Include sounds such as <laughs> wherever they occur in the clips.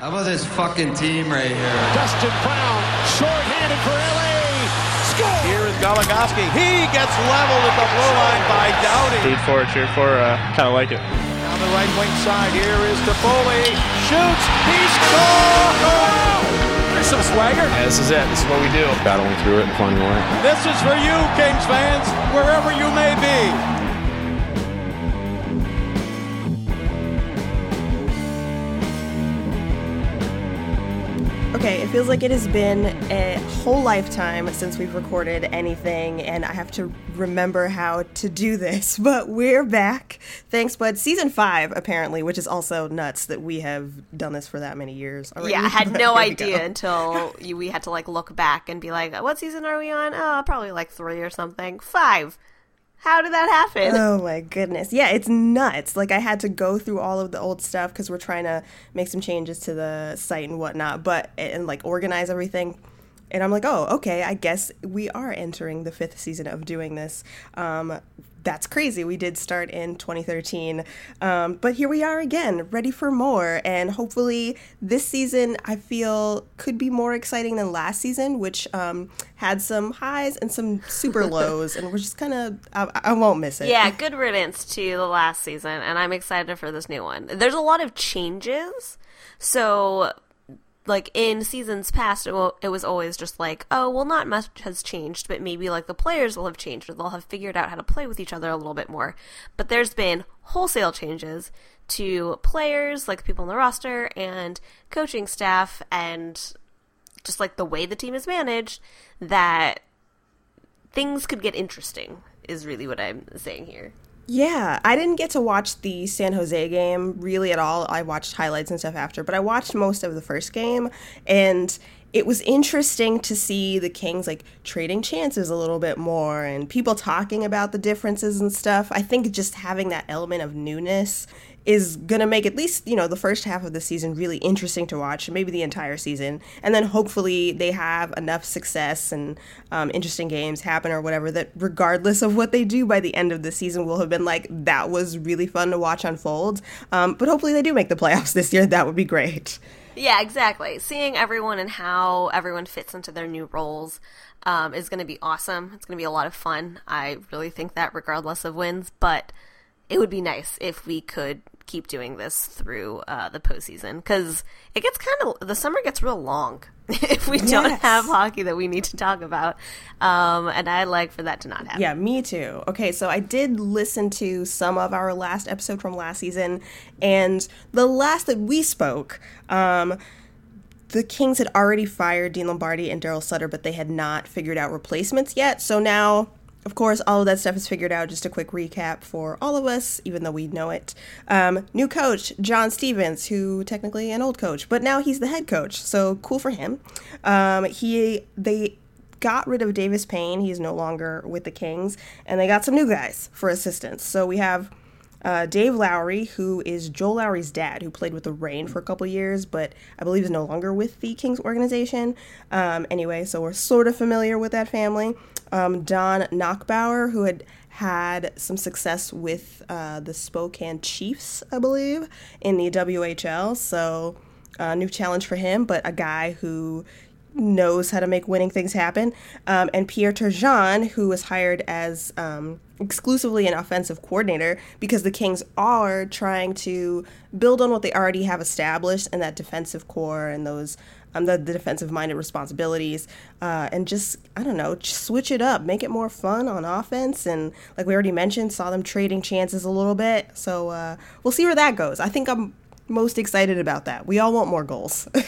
How about this fucking team right here? Dustin Brown, short-handed for LA. Score! Here is Goligoski. He gets leveled at the blue line by Doughty. Root for, it, cheer for, uh, kind of like it. Down the right wing side, here is Toffoli. Shoots, he scores! There's some swagger. Yeah, this is it. This is what we do. Battling through it and finding a way. This is for you, Kings fans, wherever you may be. Okay, it feels like it has been a whole lifetime since we've recorded anything, and I have to remember how to do this. <laughs> But we're back. Thanks, bud. Season five, apparently, which is also nuts that we have done this for that many years. Already. Yeah, I had <laughs> no idea until <laughs> you, we had to like look back and be like, what season are we on? Oh, probably like three or something. Five. How did that happen? Oh my goodness. Yeah, it's nuts. Like I had to go through all of the old stuff because we're trying to make some changes to the site and whatnot, but and like organize everything. And I'm like, oh, okay, I guess we are entering the fifth season of doing this. Um, that's crazy. We did start in 2013. Um, but here we are again, ready for more. And hopefully, this season I feel could be more exciting than last season, which um, had some highs and some super <laughs> lows. and we're just kind of, I, I won't miss it. Yeah, good riddance to the last season. And I'm excited for this new one. There's a lot of changes. So like in seasons past it, will, it was always just like oh well not much has changed but maybe like the players will have changed or they'll have figured out how to play with each other a little bit more. But there's been wholesale changes to players like people on the roster and coaching staff and just like the way the team is managed that things could get interesting is really what i'm saying here yeah, I didn't get to watch the San Jose game really at all. I watched highlights and stuff after, but I watched most of the first game and it was interesting to see the Kings like trading chances a little bit more and people talking about the differences and stuff. I think just having that element of newness is going to make at least, you know, the first half of the season really interesting to watch, maybe the entire season. And then hopefully they have enough success and um, interesting games happen or whatever that regardless of what they do by the end of the season, will have been like, that was really fun to watch unfold. Um, but hopefully they do make the playoffs <laughs> this year. That would be great. Yeah, exactly. Seeing everyone and how everyone fits into their new roles um, is going to be awesome. It's going to be a lot of fun. I really think that regardless of wins, but it would be nice if we could keep doing this through uh, the postseason because it gets kind of the summer gets real long <laughs> if we yes. don't have hockey that we need to talk about. Um, and I like for that to not happen. Yeah, me too. Okay, so I did listen to some of our last episode from last season, and the last that we spoke. Um, the Kings had already fired Dean Lombardi and Daryl Sutter, but they had not figured out replacements yet. So now of course, all of that stuff is figured out. Just a quick recap for all of us, even though we know it. Um, new coach, John Stevens, who technically an old coach, but now he's the head coach, so cool for him. Um, he they got rid of Davis Payne. He's no longer with the Kings, and they got some new guys for assistance. So we have uh, Dave Lowry, who is Joel Lowry's dad, who played with the Reign for a couple years, but I believe is no longer with the Kings organization. Um, anyway, so we're sort of familiar with that family um, Don Nachbaur, who had had some success with uh, the Spokane Chiefs, I believe, in the WHL. So, a uh, new challenge for him, but a guy who knows how to make winning things happen. Um, and Pierre Turgeon, who was hired as um, exclusively an offensive coordinator because the Kings are trying to build on what they already have established in that defensive core and those um, the, the defensive minded responsibilities uh, and just i don't know switch it up make it more fun on offense. And like we already mentioned saw them trading chances a little bit. So uh, we'll see where that goes. I think i'm most excited about that. We all want more goals. <laughs>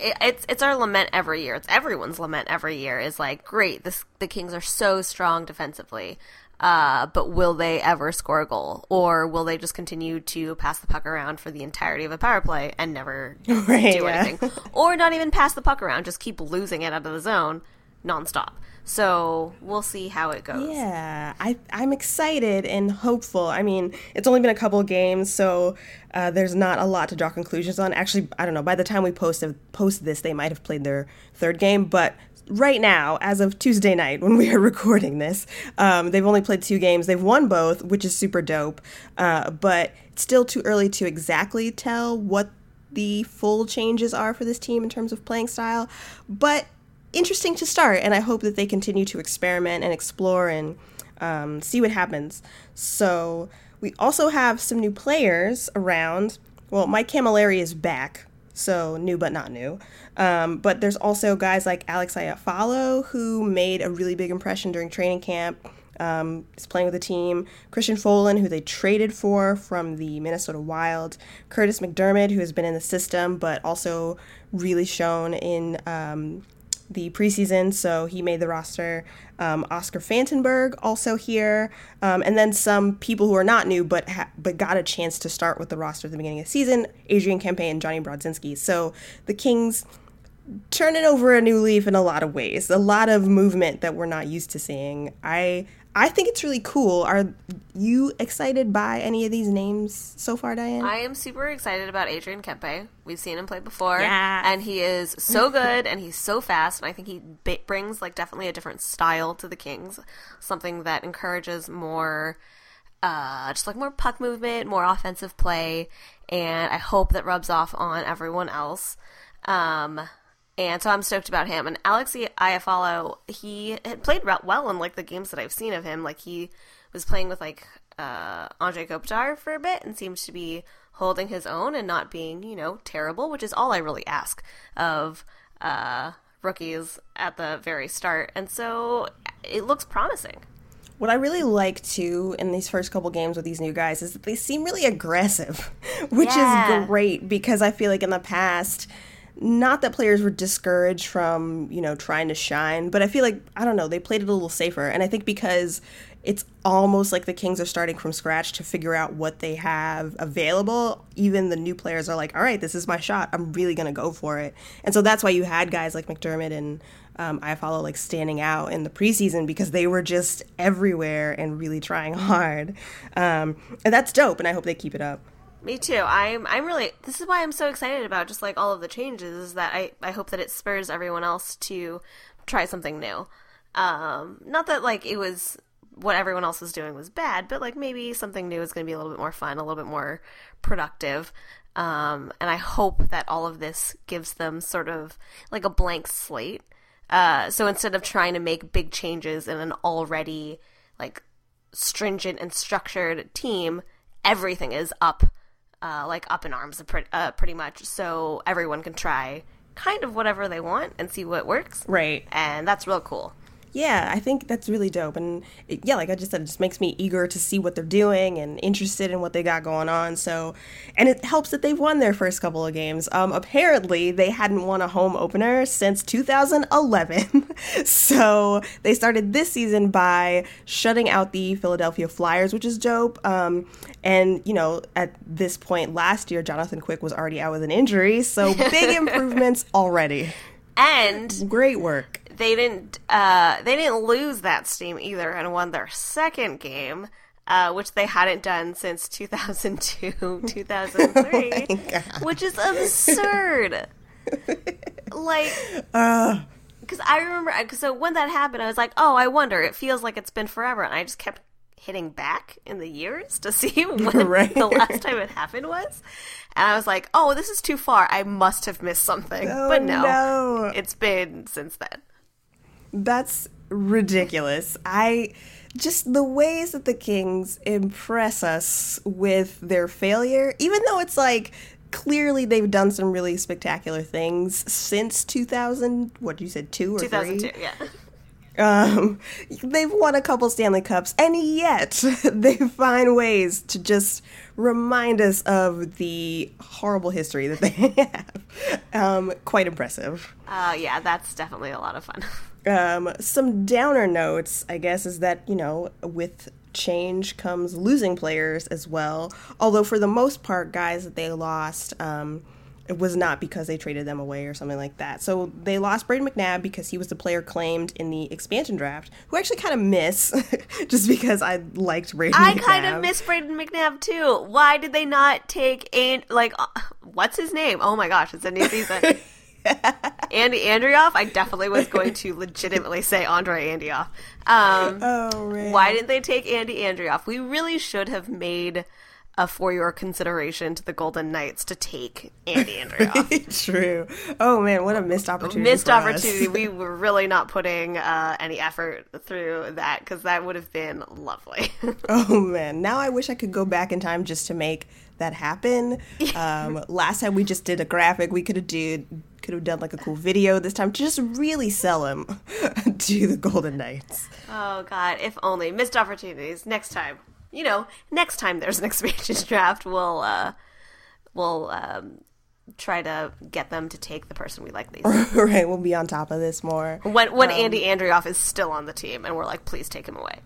It, it's it's our lament every year. It's everyone's lament every year is like great this the kings are so strong defensively uh, but will they ever score a goal, or will they just continue to pass the puck around for the entirety of a power play and never <laughs> right, do yeah. anything, or not even pass the puck around, just keep losing it out of the zone nonstop? So we'll see how it goes. Yeah, I, I'm excited and hopeful. I mean, it's only been a couple games, so uh, there's not a lot to draw conclusions on. Actually, I don't know. By the time we post post this, they might have played their third game, but right now, as of Tuesday night when we are <laughs> recording this, um, they've only played two games. They've won both, which is super dope. Uh, but it's still too early to exactly tell what the full changes are for this team in terms of playing style, but interesting to start. And I hope that they continue to experiment and explore and um, see what happens. So we also have some new players around. Well, Mike Cammalleri is back, so new but not new. Um, but there's also guys like Alex Iafallo who made a really big impression during training camp. Um, is playing with the team. Christian Folin, who they traded for from the Minnesota Wild. Kurtis MacDermid, who has been in the system but also really shown in um, the preseason, so he made the roster. Um, Oscar Fantenberg also here, um, and then some people who are not new but ha- but got a chance to start with the roster at the beginning of the season. Adrian Kempe and Johnny Brodzinski. So the Kings turning over a new leaf in a lot of ways. A lot of movement that we're not used to seeing. I I think it's really cool. Are you excited by any of these names so far, Diane? I am super excited about Adrian Kempe. We've seen him play before, Yes. and he is so good and he's so fast. And I think he ba- brings like definitely a different style to the Kings, something that encourages more, uh, just like more puck movement, more offensive play, and I hope that rubs off on everyone else. Um, and so I'm stoked about him. And Alex Iafallo, he had played well in like the games that I've seen of him. Like he was playing with like uh, Anze Kopitar for a bit and seems to be holding his own and not being, you know, terrible, which is all I really ask of uh, rookies at the very start. And so it looks promising. What I really like too in these first couple games with these new guys is that they seem really aggressive, <laughs> which Yeah. is great because I feel like in the past, not that players were discouraged from, you know, trying to shine, but I feel like, I don't know, they played it a little safer. And I think because it's almost like the Kings are starting from scratch to figure out what they have available, even the new players are like, all right, this is my shot. I'm really going to go for it. And so that's why you had guys like MacDermid and um, Iafallo like standing out in the preseason because they were just everywhere and really trying <laughs> hard. Um, and that's dope, and I hope they keep it up. Me too. I'm I'm really this is why I'm so excited about just like all of the changes is that I I hope that it spurs everyone else to try something new. Um not that like it was what everyone else was doing was bad, but like maybe something new is going to be a little bit more fun, a little bit more productive. Um and I hope that all of this gives them sort of like a blank slate. Uh so instead of trying to make big changes in an already like stringent and structured team, everything is up, uh, like up in arms, pre- uh, pretty much. So everyone can try kind of whatever they want and see what works. Right. And that's real cool. Yeah, I think that's really dope. And it, yeah, like I just said, it just makes me eager to see what they're doing and interested in what they got going on. So, and it helps that they've won their first couple of games. Um, apparently, they hadn't won a home opener since 2011. <laughs> so they started this season by shutting out the Philadelphia Flyers, which is dope. Um, and, you know, at this point last year, Jonathan Quick was already out with an injury. So big <laughs> improvements already. And Great work. they didn't uh, they didn't lose that steam either and won their second game. Uh, which they hadn't done since 2002, <laughs> 2003, which is absurd. like, because I remember, so when that happened, I was like, oh, I wonder. It feels like it's been forever, and I just kept hitting back in the years to see <laughs> <laughs> when Right. the last time it happened was, and I was like, oh, this is too far. I must have missed something, Oh, but no, no. it's been since then. That's ridiculous. I just the ways that the Kings impress us with their failure, even though it's like clearly they've done some really spectacular things since 2000 what you said 2 or 3 2002, yeah. Um, they've won a couple Stanley Cups, and yet <laughs> they find ways to just remind us of the horrible history that they <laughs> have. Um, quite impressive. Uh, yeah, that's definitely a lot of fun. <laughs> Um, some downer notes, I guess, is that, you know, with change comes losing players as well. Although, for the most part, guys that they lost, um, it was not because they traded them away or something like that. So they lost Braden McNabb because he was the player claimed in the expansion draft, who I actually kind of miss <laughs> just because I liked Braden I McNabb. kind of miss Braden McNabb too. Why did they not take in like uh, what's his name? Oh my gosh, it's a new season. <laughs> Andy Andreoff. I definitely was going to legitimately say Andre Andreoff. Um, Oh, man. why didn't they take Andy Andreoff? We really should have made a for your consideration to the Golden Knights to take Andy Andreoff. <laughs> True. Oh man, what a missed opportunity. Missed opportunity. we <laughs> were really not putting uh, any effort through that because that would have been lovely. <laughs> Oh man, now I wish I could go back in time just to make that happen. Um, last time we just did a graphic, we could have did could have done like a cool video this time to just really sell him to the Golden Knights. oh God! If only missed opportunities. Next time, you know, next time there's an <laughs> expansion draft, we'll uh, we'll um, try to get them to take the person we like least. <laughs> right, we'll be on top of this more. when when Andy Andreoff is still on the team, and we're like, please take him away.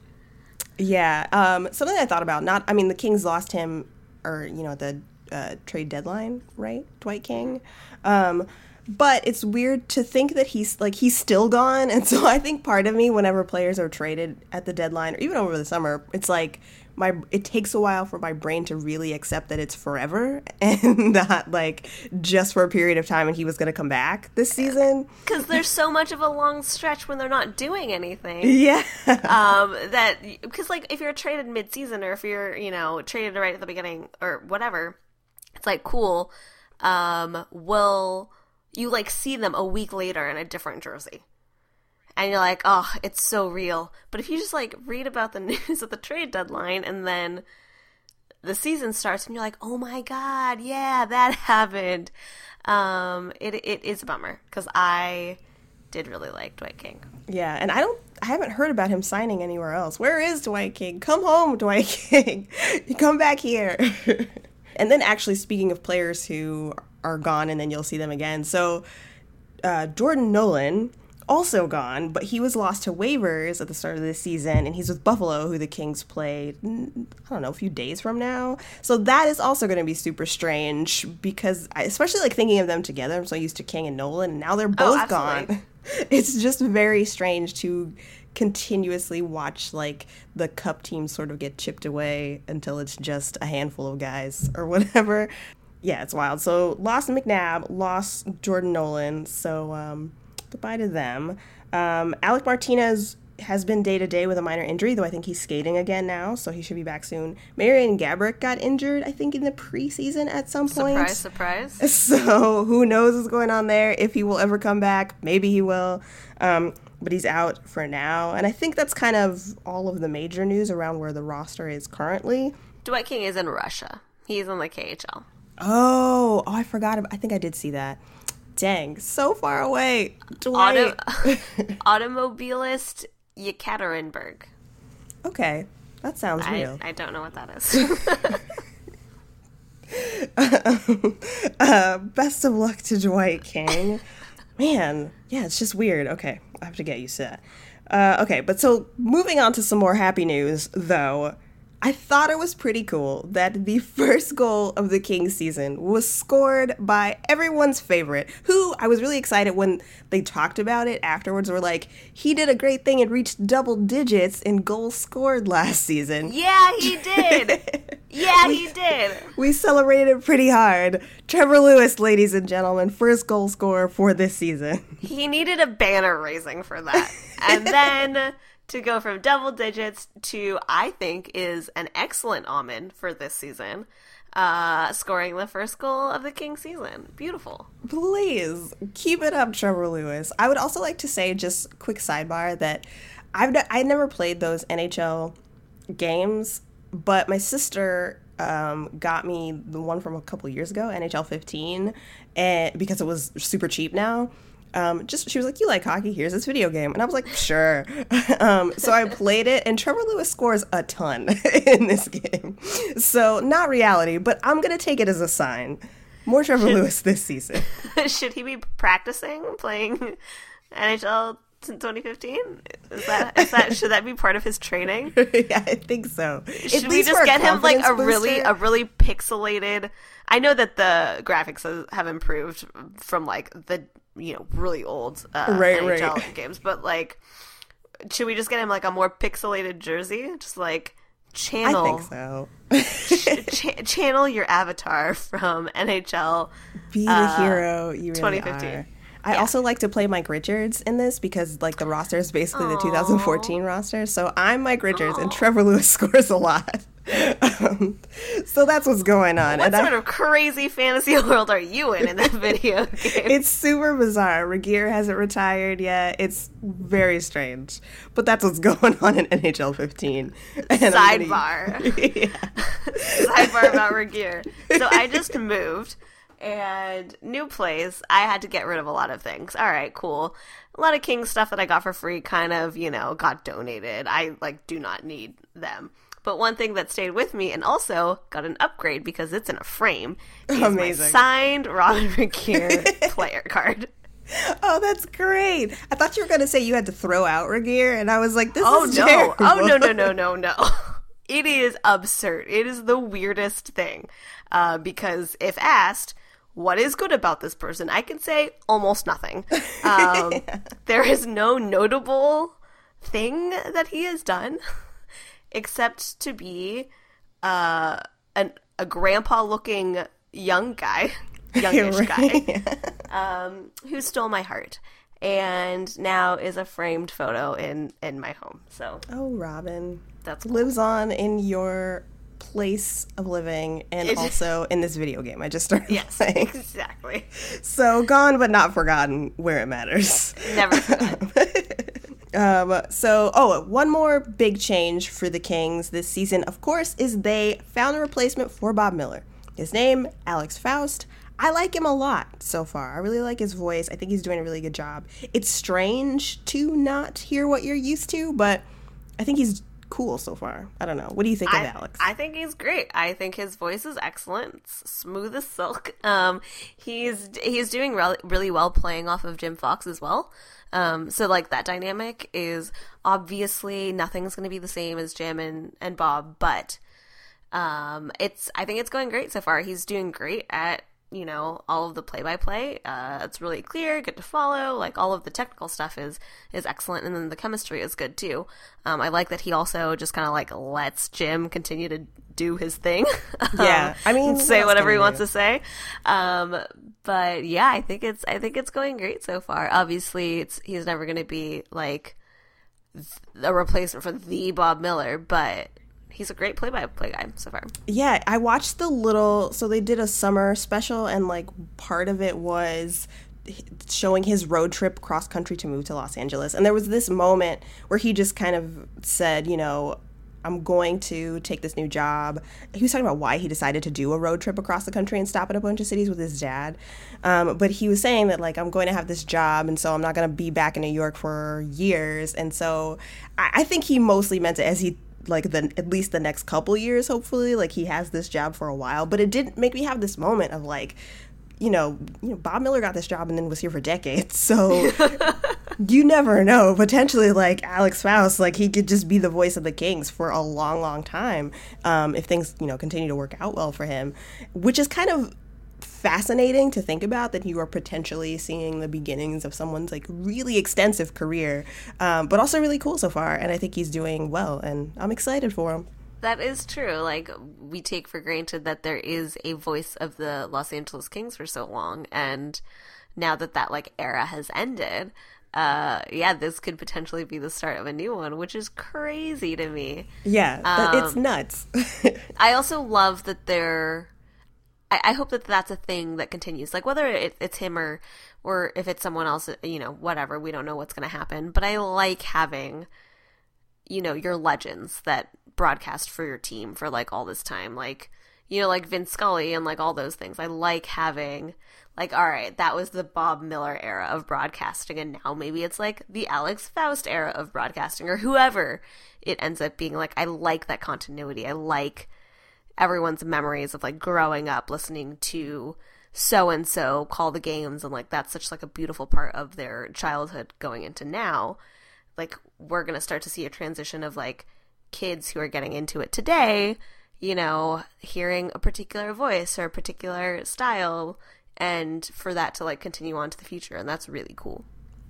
Yeah, um, something I thought about. Not, I mean, the Kings lost him, or you know, the uh, trade deadline, right? Dwight King. Um, but it's weird to think that he's like he's still gone, <laughs> and so I think part of me, whenever players are traded at the deadline or even over the summer, it's like my it takes a while for my brain to really accept that it's forever <laughs> and not like just for a period of time and he was going to come back this season. Because there's so much of a long stretch when they're not doing anything. <laughs> Yeah. um that because like if you're traded mid-season or if you're you know traded right at the beginning or whatever it's like cool um will you like see them a week later in a different jersey and you're like oh it's so real but if you just like read about the <laughs> news at the trade deadline and then the season starts and you're like oh my god yeah that <laughs> happened um it, it is a bummer because i did really like dwight king Yeah, and I don't I haven't heard about him signing anywhere else. Where is Dwight King? Come home, <laughs> Dwight King. come back here. and then actually speaking of players who are gone and then you'll see them again. So uh, Jordan Nolan also gone, but he was lost to waivers at the start of this season, and he's with Buffalo, who the Kings play, mm, I don't know, a few days from now. So that is also going to be super strange because, I, especially like thinking of them together, I'm so used to King and Nolan, and now they're both absolutely. gone. <laughs> It's just very strange to continuously watch like the cup team sort of get chipped away until it's just a handful of guys <laughs> or whatever. Yeah, it's wild. So lost McNabb, lost Jordan Nolan. So um, goodbye to them. Um, Alec Martinez has been day to day with a minor injury, though I think he's skating again now, so he should be back soon. Marian Gaborik got injured, I think, in the preseason at some point. surprise surprise <laughs> So who knows what's going on there? If he will ever come back, maybe he will. Um, but he's out for now, and I think that's kind of all of the major news around where the roster is currently. Dwight King is in Russia. He's in the KHL. Oh, oh, I forgot. About, I think I did see that. Dang, so far away. Dwight. Auto- <laughs> automobilist Yekaterinburg. okay, that sounds I, real. I don't know what that is. <laughs> uh, best of luck to Dwight King. Man, yeah, it's just weird. Okay, I have to get used to that. Uh, okay, but so moving on to some more happy news, though. I thought it was pretty cool that the <laughs> first goal of the Kings season was scored by everyone's favorite, who I was really excited when they talked about it afterwards. Were like, he did a great thing and reached double digits in goals scored last season. yeah, he <laughs> did. Yeah, he did. We celebrated pretty hard. Trevor Lewis, ladies and gentlemen, first goal scorer for this season. He needed a banner raising for that. And then <laughs> to go from double digits to, I think, is an excellent omen for this season. Uh, scoring the first goal of the King season. Beautiful. Please keep it up, Trevor Lewis. I would also like to say, just quick sidebar, that I've n- I never played those NHL games, but my sister um, got me the one from a couple years ago, NHL 15, and because it was super cheap now. Um, just she was like, "You like hockey? Here's this video game," and I was like, "Sure." <laughs> um, so I played it, and Trevor Lewis scores a ton <laughs> in this game. So not reality, but I'm gonna take it as a sign. More Trevor Lewis this season. <laughs> Should he be practicing playing NHL since 2015? Is that, is that should that be part of his training? yeah, I think so. Should we just get him like a confidence really a really pixelated? I know that the graphics has- have improved from like the you know really old uh, Right, NHL right. <laughs> games, but like, should we just get him like a more pixelated jersey? Just like channel. I think so. ch- <laughs> channel your avatar from NHL. Be the Uh, hero you really 2015. are. I also like to play Mike Richards in this because like the roster is basically the 2014 roster. So I'm Mike Richards and Trevor Lewis <laughs> scores a lot. um, so that's what's going on. What and sort I, of crazy fantasy <laughs> world are you in in that video <laughs> game? it's super bizarre. Regehr hasn't retired yet. It's very strange. But that's what's going on in NHL 15. And I'm gonna- Sidebar. yeah. Sidebar about Regehr. So I just moved and new place. I had to get rid of a lot of things. All right, cool. A lot of King stuff that I got for free kind of, you know, got donated. I like do not need them. But one thing that stayed with me and also got an upgrade because it's in a frame is my Amazing. signed Robyn <laughs> Regehr player card. Oh, that's great. I thought you were going to say you had to throw out Regehr, and I was like, this Oh is no! terrible. Oh no! No! No! No! No! <laughs> It is absurd. It is the weirdest thing. Uh, because if asked, what is good about this person, I can say almost nothing. <laughs> Um, There is no notable thing that he has done, <laughs> except to be uh, an, a grandpa-looking young guy, <laughs> youngish guy um, who stole my heart and now is a framed photo in in my home. So Oh, Robyn. that's cool. Lives on in your place of living and It- also in this video game I just started yes, <laughs> playing. exactly. So gone but not forgotten where it matters. Never. <laughs> Um, so, oh, one more big change for the Kings this season, of course, is they found a replacement for Bob Miller. His name, Alex Faust. I like him a lot so far. I really like his voice. I think he's doing a really good job. It's strange to not hear what you're used to, but I think he's cool so far. I don't know. What do you think I, of Alex? I think he's great. I think his voice is excellent, It's smooth as silk. <laughs> Um, he's he's doing re- really well playing off of Jim Fox as well. Um, so like that dynamic is obviously nothing's going to be the same as Jim and and Bob, but um, it's I think it's going great so far. He's doing great at you know all of the play by play. It's really clear, good to follow. Like all of the technical stuff is is excellent, and then the chemistry is good too. Um, I like that he also just kind of like lets Jim continue to do his thing. <laughs> Yeah, Um, I mean, say whatever he he wants to say. Um, but yeah, I think it's I think it's going great so far. Obviously, it's he's never going to be like a replacement for the Bob Miller, but he's a great play-by-play guy so far. Yeah, I watched the little. So they did a summer special, and like part of it was showing his road trip cross country to move to Los Angeles. And there was this moment where he just kind of said, you know, I'm going to take this new job. He was talking about why he decided to do a road trip across the country and stop at a bunch of cities with his dad. Um, but he was saying that, like, I'm going to have this job, and so I'm not going to be back in New York for years. And so I, I think he mostly meant it as he like the at least the next couple years hopefully like he has this job for a while. But it didn't make me have this moment of like you know you know Bob Miller got this job and then was here for decades. So <laughs> you never know. Potentially like Alex Faust like he could just be the voice of the Kings for a long long time um, if things you know continue to work out well for him which is kind of fascinating to think about that you are potentially seeing the beginnings of someone's like really extensive career, um, but also really cool so far. And I think he's doing well, and I'm excited for him. That is true. Like we take for granted that there is a voice of the Los Angeles Kings for so long, and now that that like era has ended, uh, yeah, this could potentially be the start of a new one, which is crazy to me. Yeah, th- it's nuts. <laughs> I also love that they're. I, I hope that that's a thing that continues. Like whether it, it's him or, or if it's someone else, you know, whatever. We don't know what's going to happen. But I like having, you know, your legends that broadcast for your team for like all this time. Like, you know, like Vince Scully and like all those things. I like having, like, all right, that was the Bob Miller era of broadcasting, and now maybe it's like the Alex Faust era of broadcasting, or whoever it ends up being. Like, I like that continuity. I like everyone's memories of like growing up listening to so and so call the games and like that's such like a beautiful part of their childhood going into now. Like we're going to start to see a transition of like kids who are getting into it today you know hearing a particular voice or a particular style and for that to like continue on to the future and that's really cool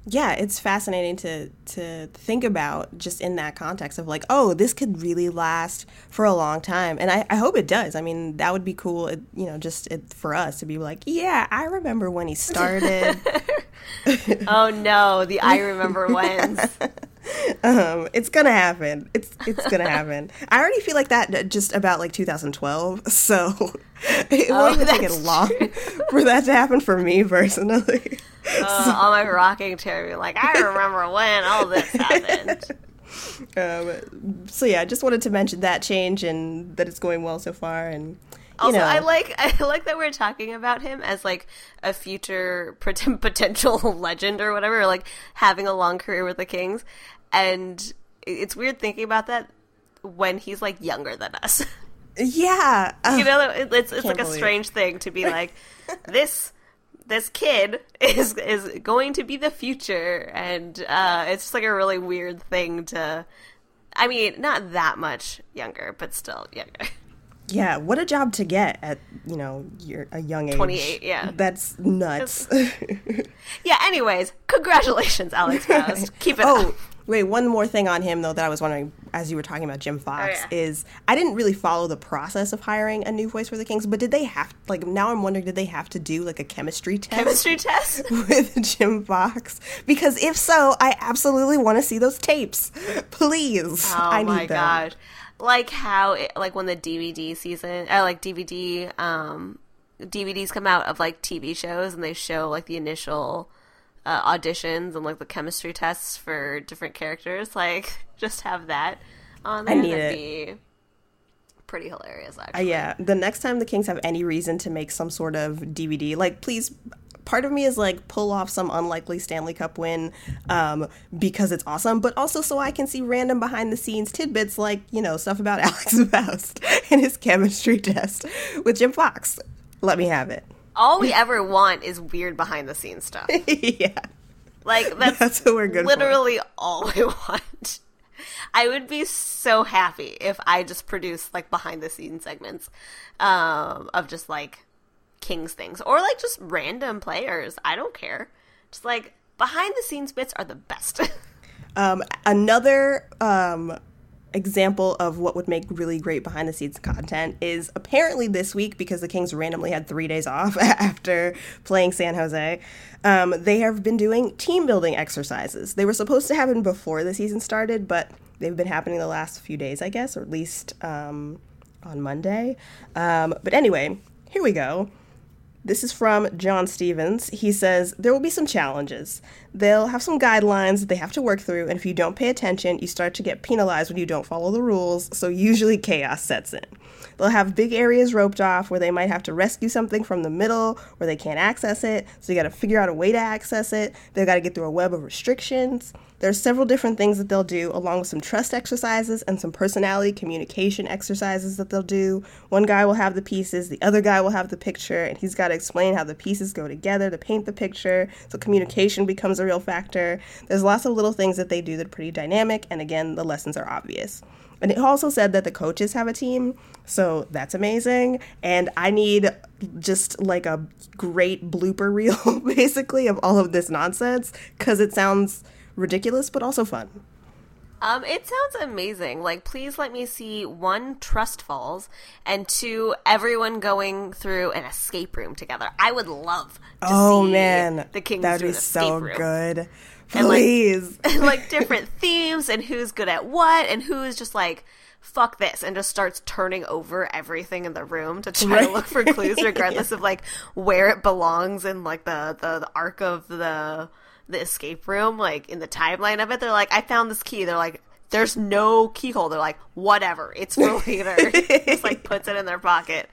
yeah, it's fascinating to to think about just in that context of like, oh, this could really last for a long time, and I, I hope it does. I mean, that would be cool, it, you know, just it, for us to be like, yeah, I remember when he started. <laughs> oh no, the I remember <laughs> when's. <laughs> um, it's gonna happen. It's it's gonna <laughs> happen. I already feel like that just about like 2012, <laughs> so it Oh, won't even take it long for that to happen for me personally. Uh, on my rocking chair, be like, I remember when all this happened. Um, so yeah, I just wanted to mention that change and that it's going well so far. And Also, know, I like <laughs> I like that we're talking about him as like a future pot- <laughs> potential legend or whatever, or like having a long career with the Kings. And it's weird thinking about that when he's like younger than us. <laughs> yeah, you know, it- it's it's like a strange thing to be like this. This kid is is going to be the future, and uh, it's just like a really weird thing to. I mean, not that much younger, but still younger. Yeah. What a job to get at you know your a young age. 28, yeah. that's nuts. <laughs> Yeah. Anyways, congratulations, Alex <laughs> Faust. Keep it oh, up. wait, one more thing on him though that I was wondering as you were talking about Jim Fox oh, yeah. is I didn't really follow the process of hiring a new voice for the Kings, but did they have like now I'm wondering did they have to do like a chemistry test? Chemistry <laughs> test. with Jim Fox? Because if so, I absolutely want to see those tapes. Please. Oh I need my them. god! Like how, it, like when the DVD season, uh, like DVD, um, DVDs come out of like TV shows, and they show like the initial uh, auditions and like the chemistry tests for different characters. Like, <laughs> just have that on there. need That'd it. be pretty hilarious, Uh, actually. yeah, the next time the Kings have any reason to make some sort of DVD, like please. Part of me is like pull off some unlikely Stanley Cup win um, because it's awesome, but also so I can see random behind the scenes tidbits like you know stuff about <laughs> Alex Faust and his chemistry test with Jim Fox. Let me have it. All we ever want is weird behind the scenes stuff. <laughs> yeah, Like <laughs> that's, That's what we're good for. literally all we want. I would be so happy if I just produced like behind the scenes segments um, of just like Kings things or like just random players. I don't care. Just like behind the scenes bits are the best. <laughs> Um, another um, example of what would make really great behind the scenes content is apparently this week because the Kings randomly had three days off <laughs> after playing San Jose. Um, they have been doing team building exercises. They were supposed to happen before the season started, but they've been happening the last few days, I guess, or at least um, on Monday. Um, but anyway, here we go. This is from John Stevens. He says, There will be some challenges. They'll have some guidelines that they have to work through, and if you don't pay attention, you start to get penalized when you don't follow the rules, so usually chaos sets in. They'll have big areas roped off where they might have to rescue something from the middle where they can't access it, so you gotta figure out a way to access it. They've gotta get through a web of restrictions. There's several different things that they'll do, along with some trust exercises and some personality communication exercises that they'll do. One guy will have the pieces, the other guy will have the picture, and he's got to explain how the pieces go together to paint the picture. So communication becomes a real factor. There's lots of little things that they do that are pretty dynamic, and again, the lessons are obvious. And it also said that the coaches have a team, so that's amazing. And I need just like a great blooper reel, <laughs> basically, of all of this nonsense, because it sounds ridiculous but also fun. Um, it sounds amazing. Like, please let me see one trust falls and two everyone going through an escape room together. I would love to oh see man, the Kings that'd be so room. good. And, like- Please. <laughs> like different <laughs> themes and who's good at what and who's just like fuck this and just starts turning over everything in the room to try to look for clues <laughs> regardless of like where it belongs in like the, the the arc of the the escape room like in the timeline of it they're like i found this key. They're like there's no keyhole. They're like whatever. It's for later. <laughs> Just like puts it in their pocket.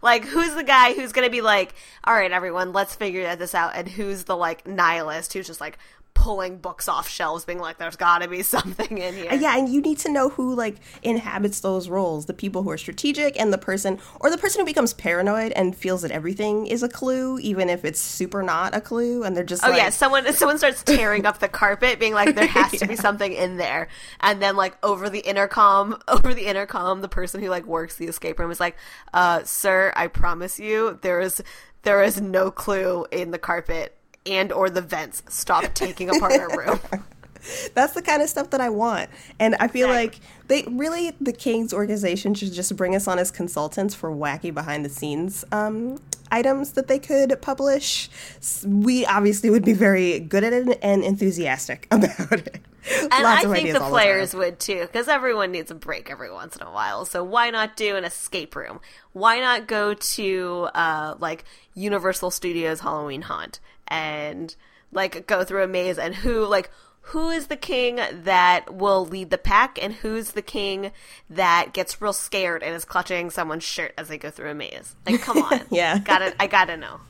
Like who's the guy who's gonna be like all right everyone let's figure this out and who's the like nihilist who's just like pulling books off shelves being like there's gotta be <laughs> something in here. Yeah, and you need to know who like inhabits those roles. The people who are strategic and the person or the person who becomes paranoid and feels that everything is a clue, even if it's super not a clue, and they're just Oh like, yeah, someone someone starts <laughs> tearing up the carpet, being like, "There has to be <laughs> something in there," and then like over the intercom, over the intercom, the person who like works the escape room is like, "Uh, sir, I promise you, there is there is no clue in the carpet and or the vents. Stop taking apart our room." <laughs> That's the kind of stuff that I want. And I feel like they really, the Kings organization should just bring us on as consultants for wacky behind the scenes um, items that they could publish, we obviously would be very good at it and enthusiastic <laughs> about it. And Lots I think the players time. would too, because everyone needs a break every once in a while. So why not do an escape room? Why not go to uh, like Universal Studios Halloween Haunt and like go through a maze and who like who is the king that will lead the pack and who's the king that gets real scared and is clutching someone's shirt as they go through a maze? Like, come on, <laughs> Yeah. gotta I gotta know.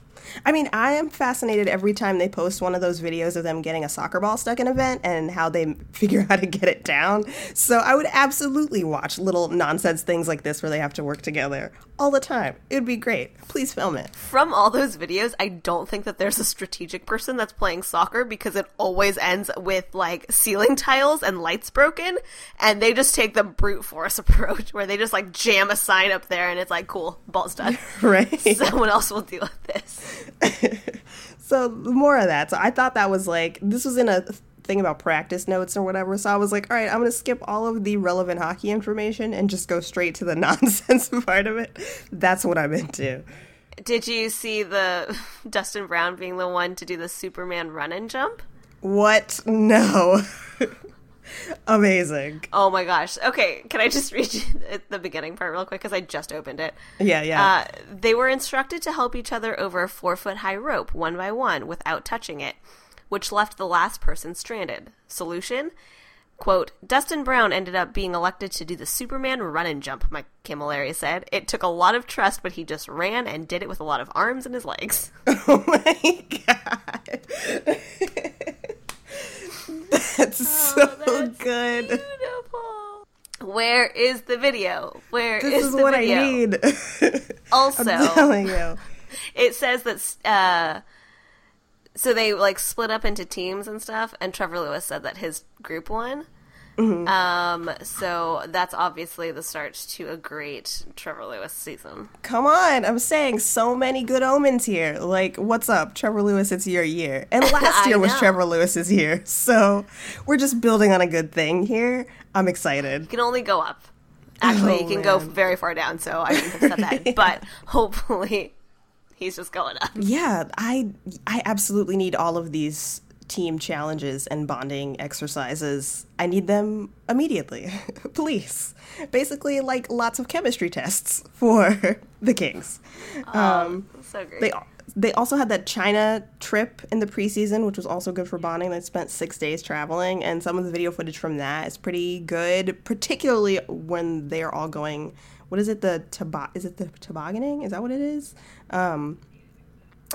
I mean, I am fascinated every time they post one of those videos of them getting a soccer ball stuck in a vent and how they <laughs> figure out how to get it down. So I would absolutely watch little nonsense things like this where they have to work together all the time. It would be great. Please film it. from all those videos, I don't think that there's a strategic person that's playing soccer because it always ends with like ceiling tiles and lights broken, and they just take the brute force <laughs> approach where they just like jam a sign up there and it's like, cool, ball's done. <laughs> Right. <laughs> Someone else will deal with this. So more of that. So I thought that was like this was in a thing about practice notes or whatever. So I was like, all right, I'm gonna skip all of the relevant hockey information and just go straight to the <laughs> nonsense part of it. That's what I'm into. Did you see the <laughs> Dustin Brown being the one to do the Superman run and jump? What? No. <laughs> Amazing. Oh my gosh. Okay, can I just read you the beginning part real quick because I just opened it. Yeah, yeah. Uh, they were instructed to help each other over a four foot high rope, one by one, without touching it, which left the last person stranded. Solution? Quote, Dustin Brown ended up being elected to do the Superman run and jump, Mike Cammalleri said. It took a lot of trust, but he just ran and did it with a lot of arms and his legs. <laughs> oh my god. <laughs> That's so Oh, that's good. Beautiful. Where is the video? Where This is the what video? I need. <laughs> Also, I'm telling you. it says that uh so they like split up into teams and stuff and trevor lewis said that his group won Mm-hmm. um so that's obviously the start to a great trevor lewis season Come on, I'm saying so many good omens here. Like, what's up, Trevor Lewis? It's your year, and <laughs> last year was know. Trevor Lewis's year. So we're just building on a good thing here. I'm excited. you can only go up actually Oh, you can go very far down so i shouldn't have said that <laughs> but hopefully he's just going up Yeah, I I absolutely need all of these team challenges and bonding exercises. I need them immediately. <laughs> Please. Basically like lots of chemistry tests <laughs> for the Kings. Um so great they they also had that China trip in the preseason, which was also good for bonding. They spent six days traveling, and some of the video footage from that is pretty good, particularly when they are all going. What is it? The tobo- Is it the tobogganing? Is that what it is? Um,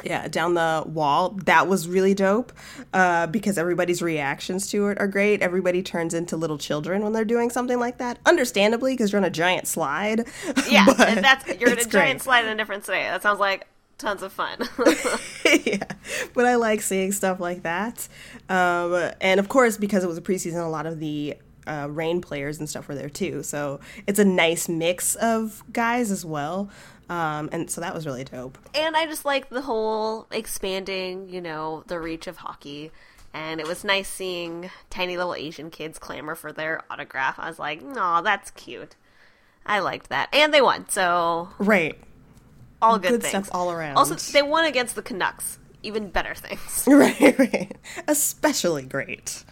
yeah, down the wall. That was really dope uh, because everybody's reactions to it are great. Everybody turns into little children when they're doing something like that. Understandably, because you're on a giant slide. <laughs> yeah and that's you're in a giant great. slide in a different city that sounds like tons of fun <laughs> <laughs> yeah, but I like seeing stuff like that. Um, and of course, because it was a preseason, a lot of the uh, Reign players and stuff were there too. So it's a nice mix of guys as well. Um, and so that was really dope. and I just like the whole expanding, you know, the reach of hockey. And it was nice seeing tiny little Asian kids clamor for their autograph. I was like, "Aw, that's cute." I liked that, and they won, so Right. all good, Good things stuff all around. Also, they won against the Canucks. Even better things. <laughs> Right, right. Especially great.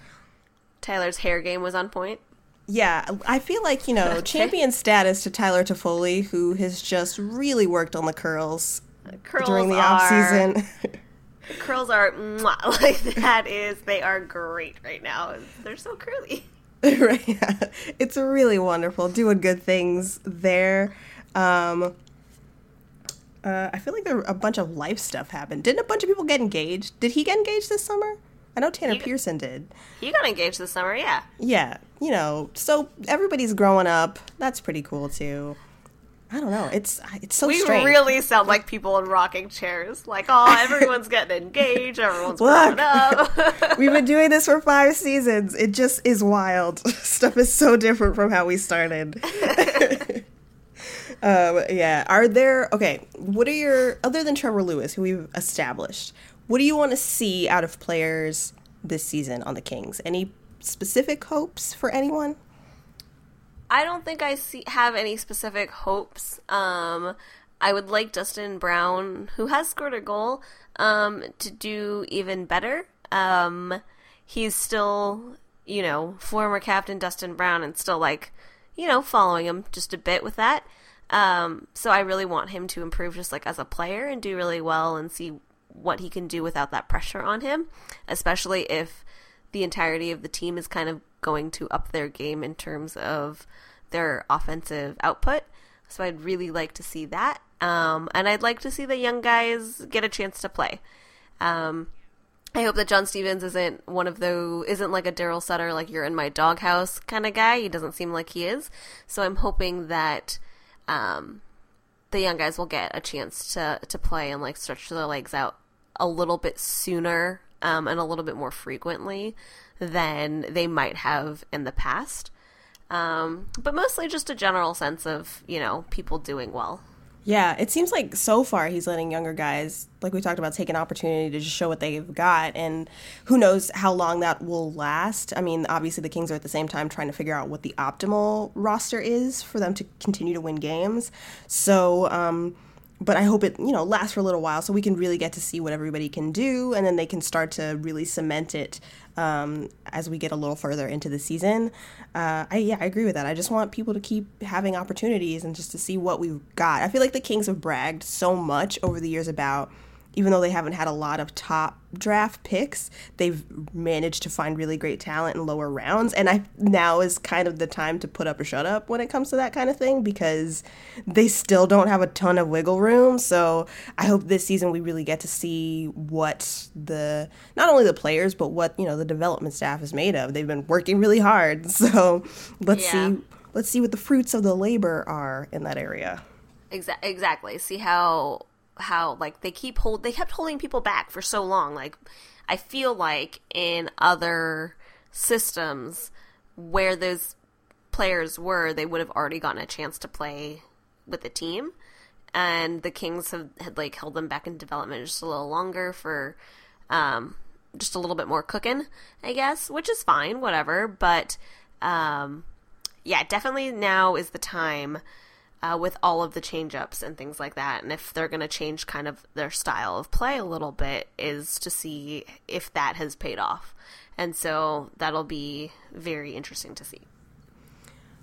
Tyler's hair game was on point. Yeah, I feel like, you know, <laughs> champion status to Tyler Toffoli, who has just really worked on the curls Curls during the off season. <laughs> curls are mwah, <laughs> like that is they are great right now. They're so curly. right. yeah. It's really wonderful. Doing good things there. Um, uh, I feel like there a bunch of life stuff happened. Didn't a bunch of people get engaged? Did he get engaged this summer? I know Tanner Pearson did. You got engaged this summer, yeah. Yeah, you know, so everybody's growing up. That's pretty cool too. I don't know. It's it's so We strange. really sound like people in rocking chairs. Like, oh, <laughs> everyone's getting engaged, everyone's Look. growing up. <laughs> We've been doing this for five seasons. It just is wild. <laughs> Stuff is so different from how we started. um, yeah. Are there okay? What are your other than Trevor Lewis, who we've established? What do you want to see out of players this season on the Kings? Any specific hopes for anyone? I don't think I see have any specific hopes. Um, I would like Dustin Brown, who has scored a goal, um, to do even better. Um, he's still, you know, former captain Dustin Brown and still like, you know, following him just a bit with that. Um, so I really want him to improve just like as a player and do really well and see what he can do without that pressure on him, especially if the entirety of the team is kind of going to up their game in terms of their offensive output. So I'd really like to see that. Um, and I'd like to see the young guys get a chance to play. Um, I hope that John Stevens isn't one of those, isn't like a Daryl Sutter, like you're in my doghouse kind of guy. He doesn't seem like he is. So I'm hoping that um, the young guys will get a chance to to play and like stretch their legs out a little bit sooner um, and a little bit more frequently than they might have in the past. Um, but mostly just a general sense of you know people doing well. Yeah, it seems like so far he's letting younger guys, like we talked about, take an opportunity to just show what they've got. And who knows how long that will last. I mean, obviously, the Kings are at the same time trying to figure out what the optimal roster is for them to continue to win games. So, um, but I hope it, you know, lasts for a little while so we can really get to see what everybody can do and then they can start to really cement it um, as we get a little further into the season. Uh, I yeah, I agree with that. I just want people to keep having opportunities and just to see what we've got. I feel like the Kings have bragged so much over the years about even though they haven't had a lot of top draft picks, they've managed to find really great talent in lower rounds. And I now is kind of the time to put up or shut up when it comes to that kind of thing because they still don't have a ton of wiggle room. So I hope this season we really get to see what the not only the players but what you know the development staff is made of. They've been working really hard. <laughs> So let's Yeah. see let's see what the fruits of the labor are in that area. Exa- exactly. See how how like they keep hold they kept holding people back for so long. Like I feel like in other systems where those players were, they would have already gotten a chance to play with the team. And the Kings have had like held them back in development just a little longer for um just a little bit more cooking, I guess, which is fine, whatever. But um yeah, definitely now is the time uh, with all of the change ups and things like that. And if they're going to change kind of their style of play a little bit, is to see if that has paid off. And so that'll be very interesting to see.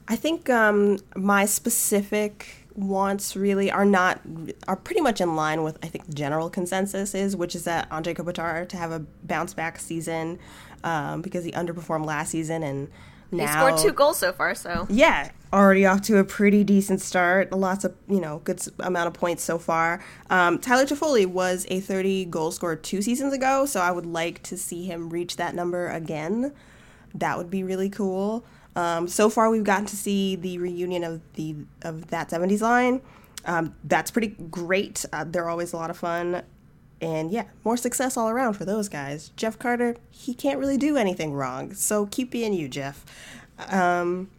I think um, my specific wants really are not are pretty much in line with I think the general consensus is, which is that Anze Kopitar to have a bounce back season um, because he underperformed last season and He scored two goals so far, so yeah, already off to a pretty decent start. Lots of you know good amount of points so far. Um, Tyler Toffoli was a 30 goal scorer two seasons ago, so I would like to see him reach that number again. That would be really cool. Um, so far, we've gotten to see the reunion of the of that 70s line. Um, that's pretty great. Uh, they're always a lot of fun. And yeah, more success all around for those guys. Jeff Carter, he can't really do anything wrong. So keep being you, Jeff. Um,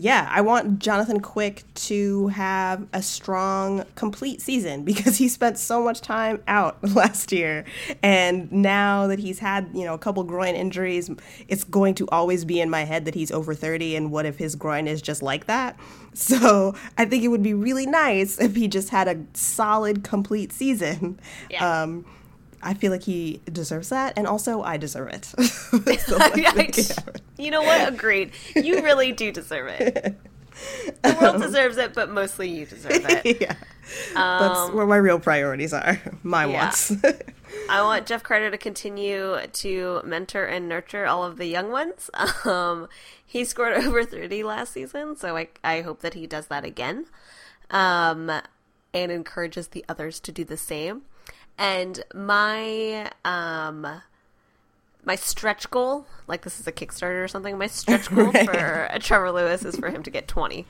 yeah, I want Jonathan Quick to have a strong, complete season <laughs> because he spent so much time out <laughs> last year. And now that he's had, you know, a couple groin injuries, it's going to always be in my head that he's over 30 and what if his groin is just like that? <laughs> So I think it would be really nice if he just had a solid, complete season. Yeah. Um, I feel like he deserves that, and also I deserve it. <laughs> <laughs> So make you know what? Agreed. You really do deserve it. The world <laughs> deserves it, but mostly you deserve it. yeah. That's where my real priorities are. My Um, yeah. wants. I want Jeff Carter to continue to mentor and nurture all of the young ones. Um, he scored over 30 last season, so I, I hope that he does that again um, and encourages the others to do the same. And my um, my stretch goal, like this is a Kickstarter or something, my stretch <laughs> goal Right. for <laughs> Trevor Lewis is for him to get 20.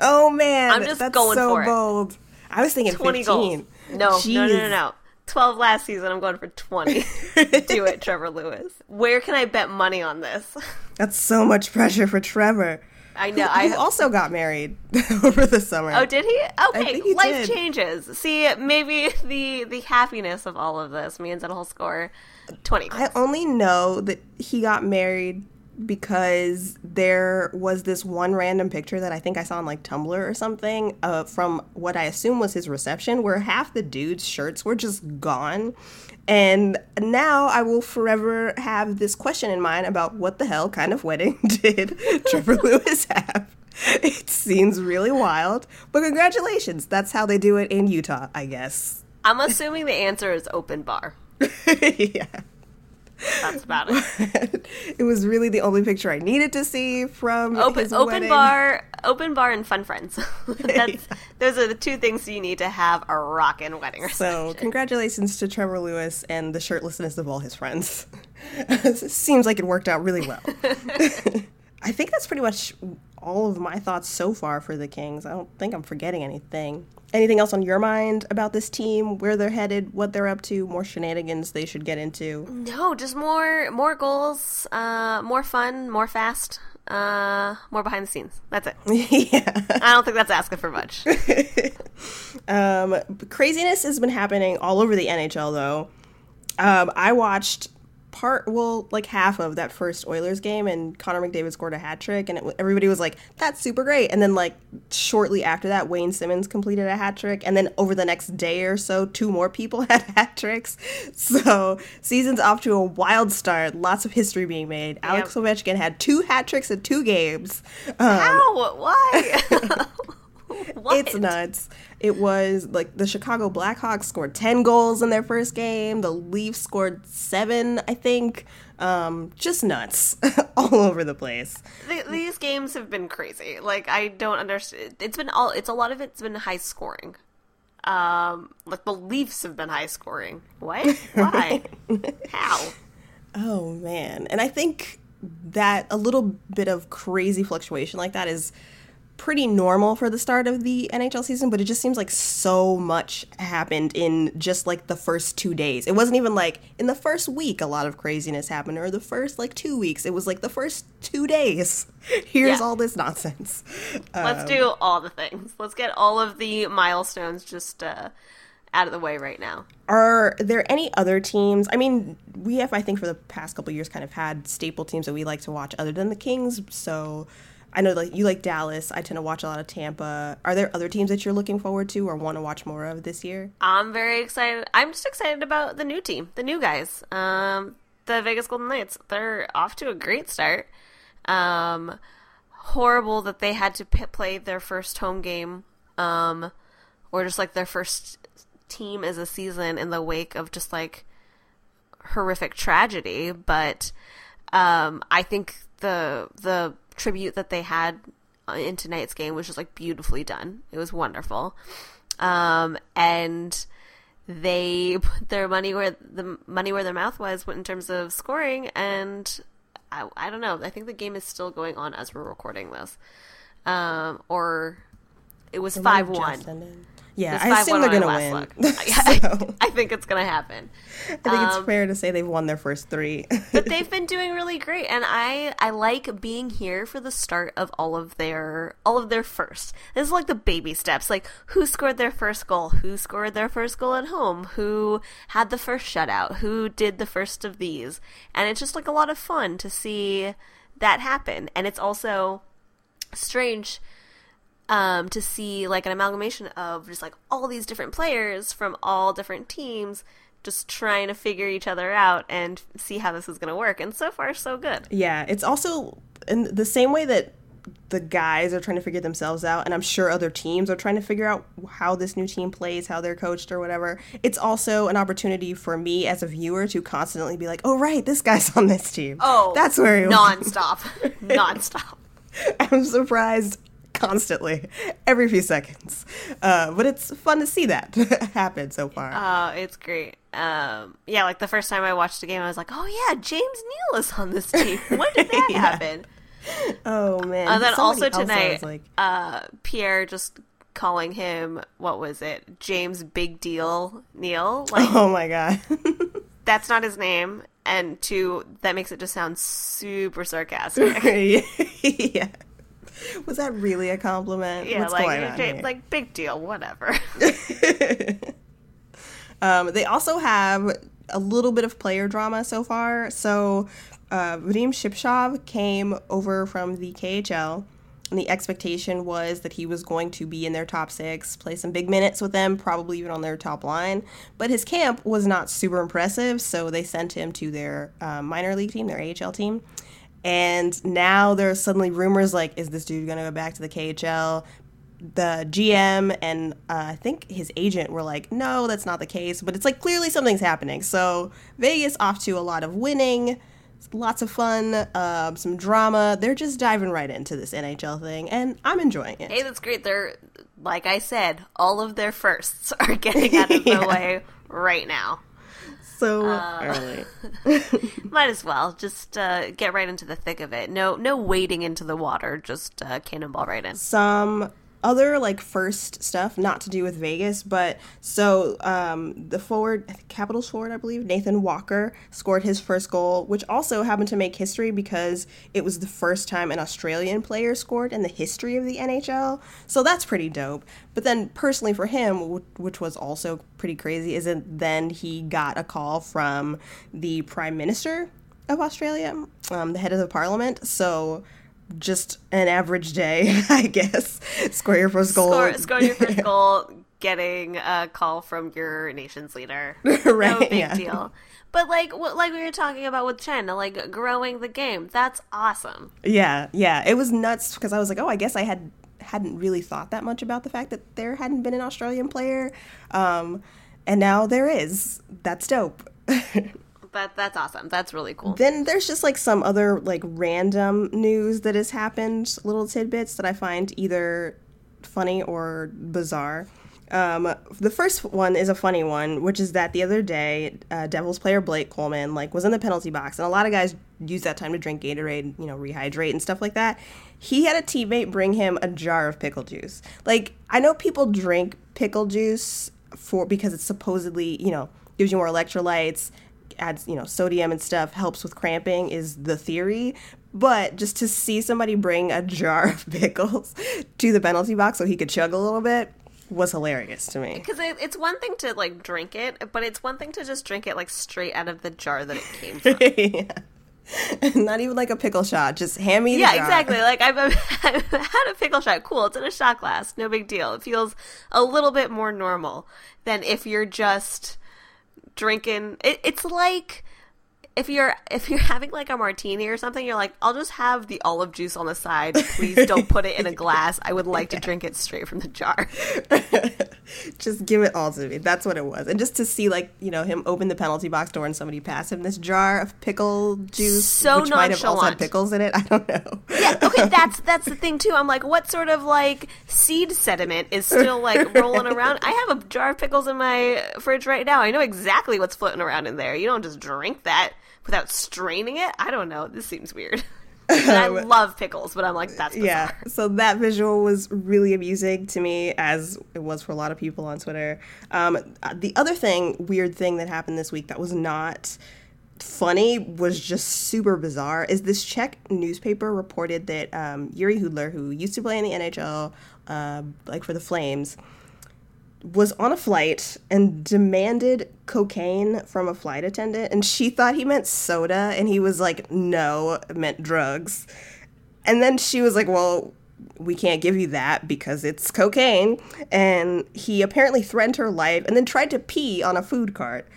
oh man, I'm just that's going so for it. bold. I was thinking 20 15. goals. No, no, no, no, no. 12 last season. I'm going for 20. <laughs> Do it, Trevor Lewis. Where can I bet money on this? That's so much pressure for Trevor. I know. I I also got married <laughs> over the summer. Oh, did he? Okay, he life did. changes. See, maybe <laughs> the the happiness of all of this means that he'll score 20 goals. I only know that he got married because there was this one random picture that I think I saw on like Tumblr or something uh, from what I assume was his reception, where half the dudes' shirts were just gone. And now I will forever have this question in mind about what the hell kind of wedding <laughs> did <laughs> Trevor Lewis have? It seems really wild, but congratulations. That's how they do it in Utah, I guess. I'm assuming the answer is open bar. <laughs> yeah. That's about it. <laughs> it was really the only picture I needed to see from Open open wedding. bar, open bar, and fun friends. <laughs> That's <laughs> those are the two things you need to have a rockin' wedding reception. So, congratulations to Trevor Lewis and the shirtlessness of all his friends. Seems like it worked out really well. I think that's pretty much all of my thoughts so far for the Kings. I don't think I'm forgetting anything. Anything else on your mind about this team, where they're headed, what they're up to, more shenanigans they should get into? No, just more more goals, uh, more fun, more fast, uh, more behind the scenes. That's it. <laughs> yeah. I don't think that's asking for much. <laughs> Um, craziness has been happening all over the NHL, though. Um, I watched part, well, like half of that first Oilers game, and Connor McDavid scored a hat trick, and it, everybody was like, "That's super great." And then, like shortly after that, Wayne Simmonds completed a hat trick, and then over the next day or so, two more people <laughs> had hat tricks. So season's off to a wild start. Lots of history being made. Alex Ovechkin had two hat tricks in two games. Um, How? Why? <laughs> <laughs> It's nuts. It was like the Chicago Blackhawks scored 10 goals in their first game. The Leafs scored seven, I think. Um, just nuts <laughs> all over the place. Th- these games have been crazy. Like I don't understand. It's been all. It's a lot of it's been high scoring. Um, like the Leafs have been high scoring. What? Why? <laughs> How? Oh, man. And I think that a little bit of crazy fluctuation like that is pretty normal for the start of the NHL season, but it just seems like so much happened in just like the first two days. It wasn't even like in the first week a lot of craziness happened, or the first like two weeks. It was like the first two days. <laughs> Here's Yeah. all this nonsense. Let's do all the things. Let's get all of the milestones just uh, out of the way right now. Are there any other teams? I mean, we have, I think, for the past couple years, kind of had staple teams that we like to watch other than the Kings. So I know, like you like Dallas. I tend to watch a lot of Tampa. Are there other teams that you're looking forward to or want to watch more of this year? I'm very excited. I'm just excited about the new team, the new guys. Um, the Vegas Golden Knights. They're off to a great start. Um, horrible that they had to p- play their first home game, um, or just like their first team as a season in the wake of just like horrific tragedy. But um, I think the the tribute that they had uh, in tonight's game was just like beautifully done. It was wonderful. Um, and they put their money where the money where their mouth was in terms of scoring and I, I don't know. I think the game is still going on as we're recording this. Um, or it was 5 1. Yeah, I assume they're gonna win. <laughs> I, so I think it's gonna happen. I think it's Um, fair to say they've won their first three. but <laughs> they've been doing really great and i i like being here for the start of all of their all of their first. This is like the baby steps. Like who scored their first goal? Who scored their first goal at home? Who had the first shutout? Who did the first of these? And it's just like a lot of fun to see that happen. And it's also strange um, to see like an amalgamation of just like all these different players from all different teams just trying to figure each other out and see how this is going to work. And so far, so good. Yeah, it's also in the same way that the guys are trying to figure themselves out, and I'm sure other teams are trying to figure out how this new team plays, how they're coached, or whatever. It's also an opportunity for me as a viewer to constantly be like, "Oh, right, this guy's <laughs> on this team. Oh, that's where he was." nonstop, <laughs> nonstop. I'm surprised constantly, every few seconds. Uh, but it's fun to see that <laughs> happen so far. Uh, it's great. Um, yeah, like the first time I watched the game, I was like, "Oh yeah, James Neal is on this team. <laughs> When did that Yeah. happen?" oh man! And then Somebody also tonight, like, uh, Pierre just calling him what was it, James Big Deal Neal? Like oh my god. <laughs> that's not his name, and two, that makes it just sound super sarcastic. yeah. Was that really a compliment? yeah, What's like going on J- here? like big deal, whatever. <laughs> Um, they also have a little bit of player drama so far. So, uh, Vadim Shipachyov came over from the KHL, and the expectation was that he was going to be in their top six, play some big minutes with them, probably even on their top line. But his camp was not super impressive, so they sent him to their uh, minor league team, their AHL team. And now there's suddenly rumors like, is this dude going to go back to the KHL? The GM and uh, I think his agent were like, no, that's not the case. But it's like clearly something's happening. So Vegas off to a lot of winning, lots of fun, uh, some drama. They're just diving right into this NHL thing, and I'm enjoying it. Hey, that's great. They're like I said, all of their firsts are <laughs> getting out of the <laughs> Yeah. way right now. So Uh, early. <laughs> Might as well just uh, get right into the thick of it. No, no wading into the water. Just uh, cannonball right in. some other like first stuff not to do with Vegas, but so um, the forward, Capitals forward, I believe, Nathan Walker scored his first goal, which also happened to make history because it was the first time an Australian player scored in the history of the NHL. So that's pretty dope. But then personally for him, which was also pretty crazy, is that then he got a call from the Prime Minister of Australia, um, the head of the parliament. So just an average day, <laughs> I guess. Score your first goal. Score, scoring your first <laughs> goal, getting a call from your nation's leader. Right, <laughs> no big yeah. deal. But like, what, like we were talking about with Chen, like growing the game. That's awesome. Yeah, yeah. It was nuts because I was like, oh, I guess I had hadn't really thought that much about the fact that there hadn't been an Australian player, um, and now there is. That's dope. That that's awesome. That's really cool. then there's just like some other like random news that has happened, little tidbits that I find either funny or bizarre. Um, the first one is a funny one, which is that the other day, uh, Devils player Blake Coleman like was in the penalty box, and a lot of guys use that time to drink Gatorade, you know, rehydrate and stuff like that. He had a teammate bring him a jar of pickle juice. Like I know people drink pickle juice for because it's supposedly you know gives you more electrolytes adds you know sodium and stuff helps with cramping is the theory but just to see somebody bring a jar <laughs> of pickles to the penalty box so he could chug a little bit was hilarious to me Because it, it's one thing to like drink it, but it's one thing to just drink it like straight out of the jar that it came from. <laughs> yeah. <laughs> not even like a pickle shot just hand me the yeah, jar. exactly. Like I've, I've had a pickle shot. Cool. It's in a shot glass. No big deal. It feels a little bit more normal than if you're just drinking. It, it's like if you're if you're <laughs> having like a martini or something. You're like, I'll just have the olive juice on the side. Please don't put it in a <laughs> glass. I would like to drink it straight from the jar. <laughs> just give it all to me that's what it was and just to see like you know him open the penalty box door and somebody pass him this jar of pickle juice So which might have also had nonchalant. pickles in it i don't know Yeah, okay, that's that's the thing too. I'm like, what sort of like seed sediment is still like rolling around? I have a jar of pickles in my fridge right now. I know exactly what's floating around in there. You don't just drink that without straining it. I don't know. This seems weird. <laughs> I love pickles, but I'm like, that's bizarre. yeah so that visual was really amusing to me as it was for a lot of people on twitter um, the other thing weird thing that happened this week that was not funny was just super bizarre is this czech newspaper reported that um, jiri hudler who used to play in the nhl uh, like for the flames was on a flight and demanded cocaine from a flight attendant and she thought he meant soda and he was like no meant drugs. And then she was like well we can't give you that because it's cocaine. And he apparently threatened her life and then tried to pee on a food cart.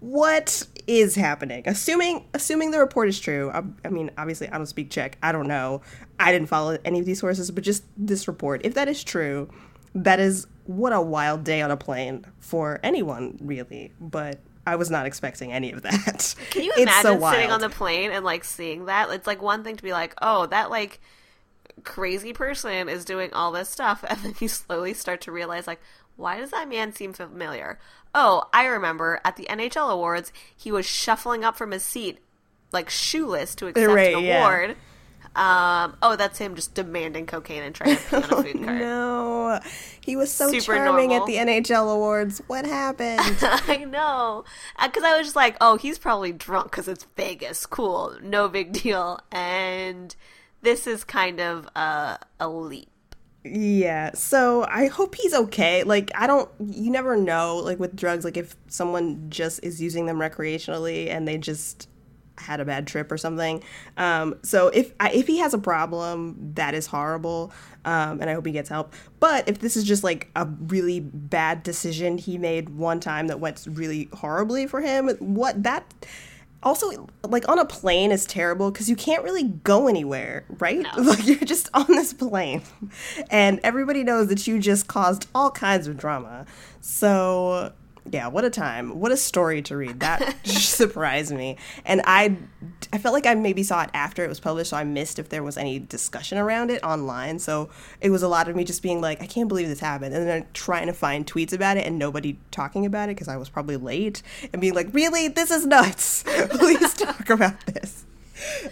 What is happening? Assuming assuming the report is true I, I mean obviously i don't speak czech. I don't know. I didn't follow any of these sources but just this report. If that is true that is what a wild day on a plane for anyone really but i was not expecting any of that <laughs> Can you It's imagine so sitting wild. on the plane and like seeing that? It's like one thing to be like, oh, that like crazy person is doing all this stuff, <laughs> and then you slowly start to realize like, why does that man seem familiar? Oh, I remember at the NHL awards, he was shuffling up from his seat, like shoeless, to accept Right, an yeah. Um, oh, that's him just demanding cocaine and trying to pee on a <laughs> food cart. no he was so Super charming normal. at the nhl awards what happened <laughs> I know. Because I was just like, oh, he's probably drunk because it's Vegas. Cool. No big deal. And this is kind of a, a leap. Yeah, so I hope he's okay. Like, I don't, you never know, like with drugs, like if someone just is using them recreationally and they just had a bad trip or something. Um, so if if he has a problem, that is horrible, um, and I hope he gets help. But if this is just like a really bad decision he made one time that went really horribly for him, what that also like on a plane is terrible because you can't really go anywhere right No. <laughs> like you're just on this plane and everybody knows that you just caused all kinds of drama so yeah what a time. What a story to read. That <laughs> <laughs> surprised me. And i i felt like i maybe saw it after it was published so i missed if there was any discussion around it online. So it was a lot of me just being like i can't believe this happened. And then trying to find tweets about it and nobody talking about it because i was probably late and being like really? This is nuts. <laughs> Please talk about this.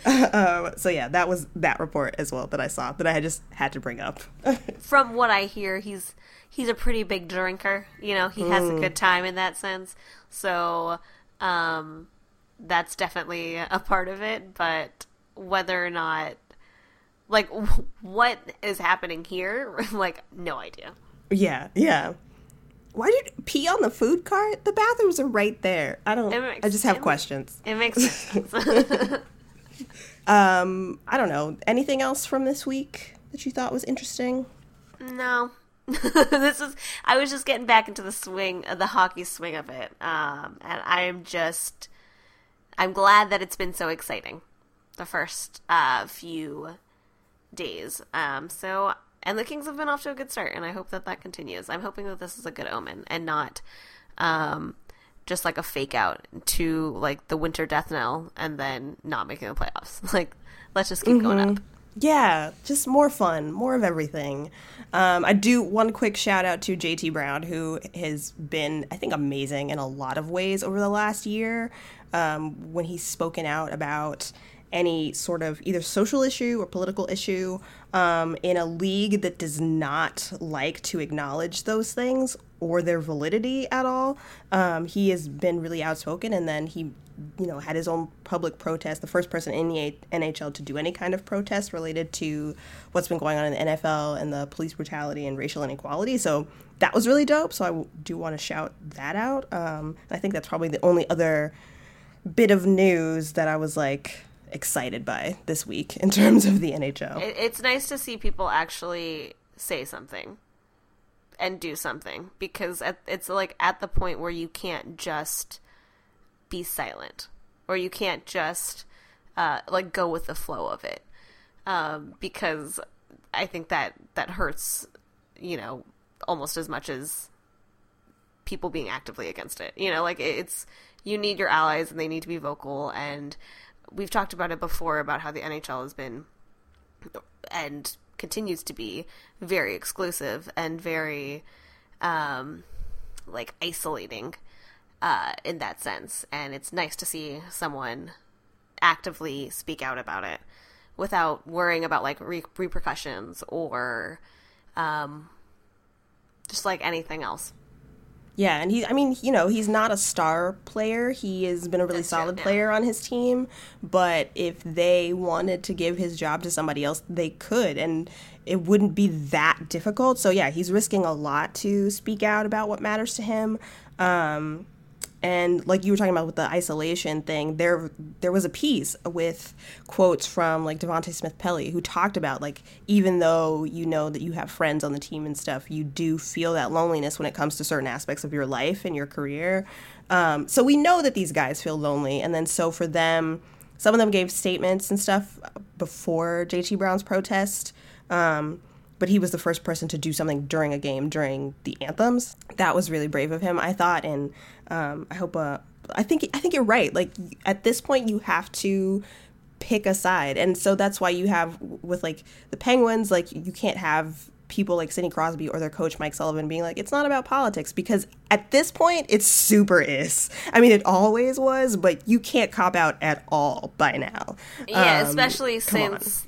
Um, so yeah that was that report as well that i saw that i just had to bring up. From what I hear, he's he's a pretty big drinker. You know, he has a good time in that sense. So, um, that's definitely a part of it. But whether or not, like, <laughs> what is happening here, <laughs> like, no idea. Yeah, yeah. Why did you pee on the food cart? The bathrooms are right there. I don't. Makes- I just have it- questions. It makes <laughs> sense. Um, I don't know. Anything else from this week that you thought was interesting? No. <laughs> this is I was just getting back into the swing the hockey swing of it. Um and I'm just I'm glad that it's been so exciting the first uh few days. Um so and the Kings have been off to a good start and I hope that that continues. I'm hoping that this is a good omen and not um just like a fake out to like the winter death knell and then not making the playoffs. <laughs> Like let's just keep going up. Yeah, just more fun, more of everything. Um, I do one quick shout out to JT Brown, who has been, I think, amazing in a lot of ways over the last year. Um, when he's spoken out about any sort of either social issue or political issue um, in a league that does not like to acknowledge those things or their validity at all. Um, he has been really outspoken, and then he, you know, had his own public protest. The first person in the NHL to do any kind of protest related to what's been going on in the NFL and the police brutality and racial inequality. So that was really dope. So I do want to shout that out. Um, I think that's probably the only other bit of news that I was like excited by this week in <laughs> terms of the NHL. It's nice to see people actually say something and do something because at, it's like at the point where you can't just be silent or you can't just uh, like go with the flow of it um, because I think that that hurts you know almost as much as people being actively against it. You know, like it's you need your allies and they need to be vocal and we've talked about it before about how the NHL has been and continues to be very exclusive and very um like isolating uh in that sense. And it's nice to see someone actively speak out about it without worrying about like re- repercussions or um just like anything else Yeah, and he I mean, you know, he's not a star player. He has been a really That's solid player on his team, but if they wanted to give his job to somebody else, they could and it wouldn't be that difficult. So yeah, he's risking a lot to speak out about what matters to him. Um and like you were talking about with the isolation thing, there there was a piece with quotes from like Devante Smith Pelly who talked about like even though you know that you have friends on the team and stuff, you do feel that loneliness when it comes to certain aspects of your life and your career. Um, so we know that these guys feel lonely, and then so for them, some of them gave statements and stuff before JT Brown's protest. Um, but he was the first person to do something during a game during the anthems. That was really brave of him, I thought, and um, I hope. Uh, I think I think you're right. Like at this point, you have to pick a side, and so that's why you have with like the Penguins, like you can't have people like Sidney Crosby or their coach Mike Sullivan being like, it's not about politics because at this point it super is. I mean, it always was, but you can't cop out at all by now. Yeah, Um, especially come on. since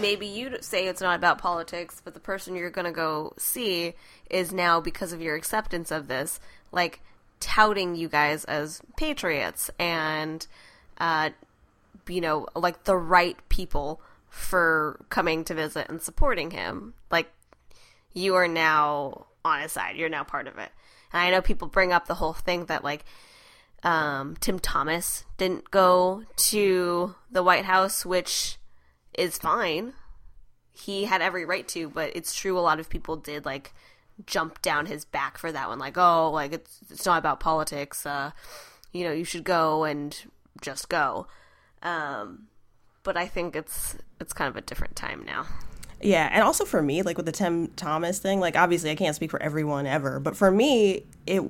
maybe you say it's not about politics, but the person you're going to go see is now because of your acceptance of this, like touting you guys as patriots and, uh, you know, like the right people for coming to visit and supporting him. Like, you are now on his side. You're now part of it. And I know people bring up the whole thing that like um, Tim Thomas didn't go to the White House, which is fine. He had every right to, but it's true a lot of people did like jump down his back for that one. Like, oh, like it's it's not about politics. Uh, you know, you should go and just go. Um, but I think it's it's kind of a different time now. Yeah, and also for me, like with the Tim Thomas thing, like obviously I can't speak for everyone ever, but for me, it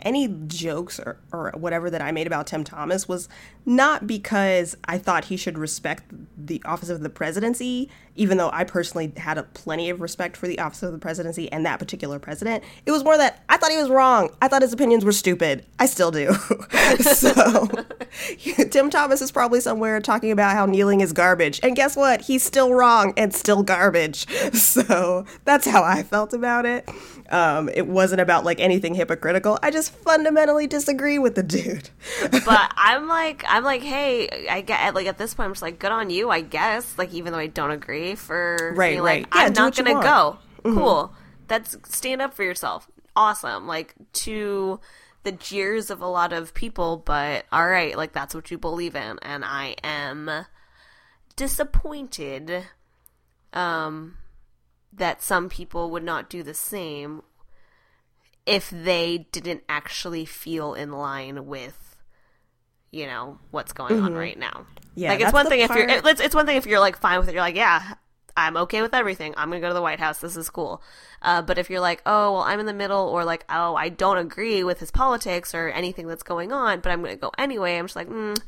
any jokes or, or whatever that I made about Tim Thomas was not because I thought he should respect the office of the presidency, even though I personally had a plenty of respect for the office of the presidency and that particular president. It was more that I thought he was wrong. I thought his opinions were stupid. I still do. <laughs> so <laughs> Tim Thomas is probably somewhere talking about how kneeling is garbage. And guess what? He's still wrong and still garbage. <laughs> So that's how I felt about it. Um, it wasn't about like anything hypocritical. I just fundamentally disagree with the dude. but I'm like, I'm like, hey, I get like at this point, I'm just like, good on you, I guess. Like even though I don't agree for Right, being right. Like, Yeah, I'm not gonna go. Mm-hmm. Cool. That's stand up for yourself. Awesome. Like to the jeers of a lot of people, but all right, like that's what you believe in, and I am disappointed. Um, that some people would not do the same if they didn't actually feel in line with you know what's going on right now. Mm-hmm. Yeah, like it's one thing if you're it's, it's one thing if you're like fine with it. You're like, yeah, I'm okay with everything. I'm gonna go to the White House. This is cool. Uh, but if you're like, oh well, I'm in the middle, or like, oh, I don't agree with his politics or anything that's going on, but I'm gonna go anyway. I'm just like, mm,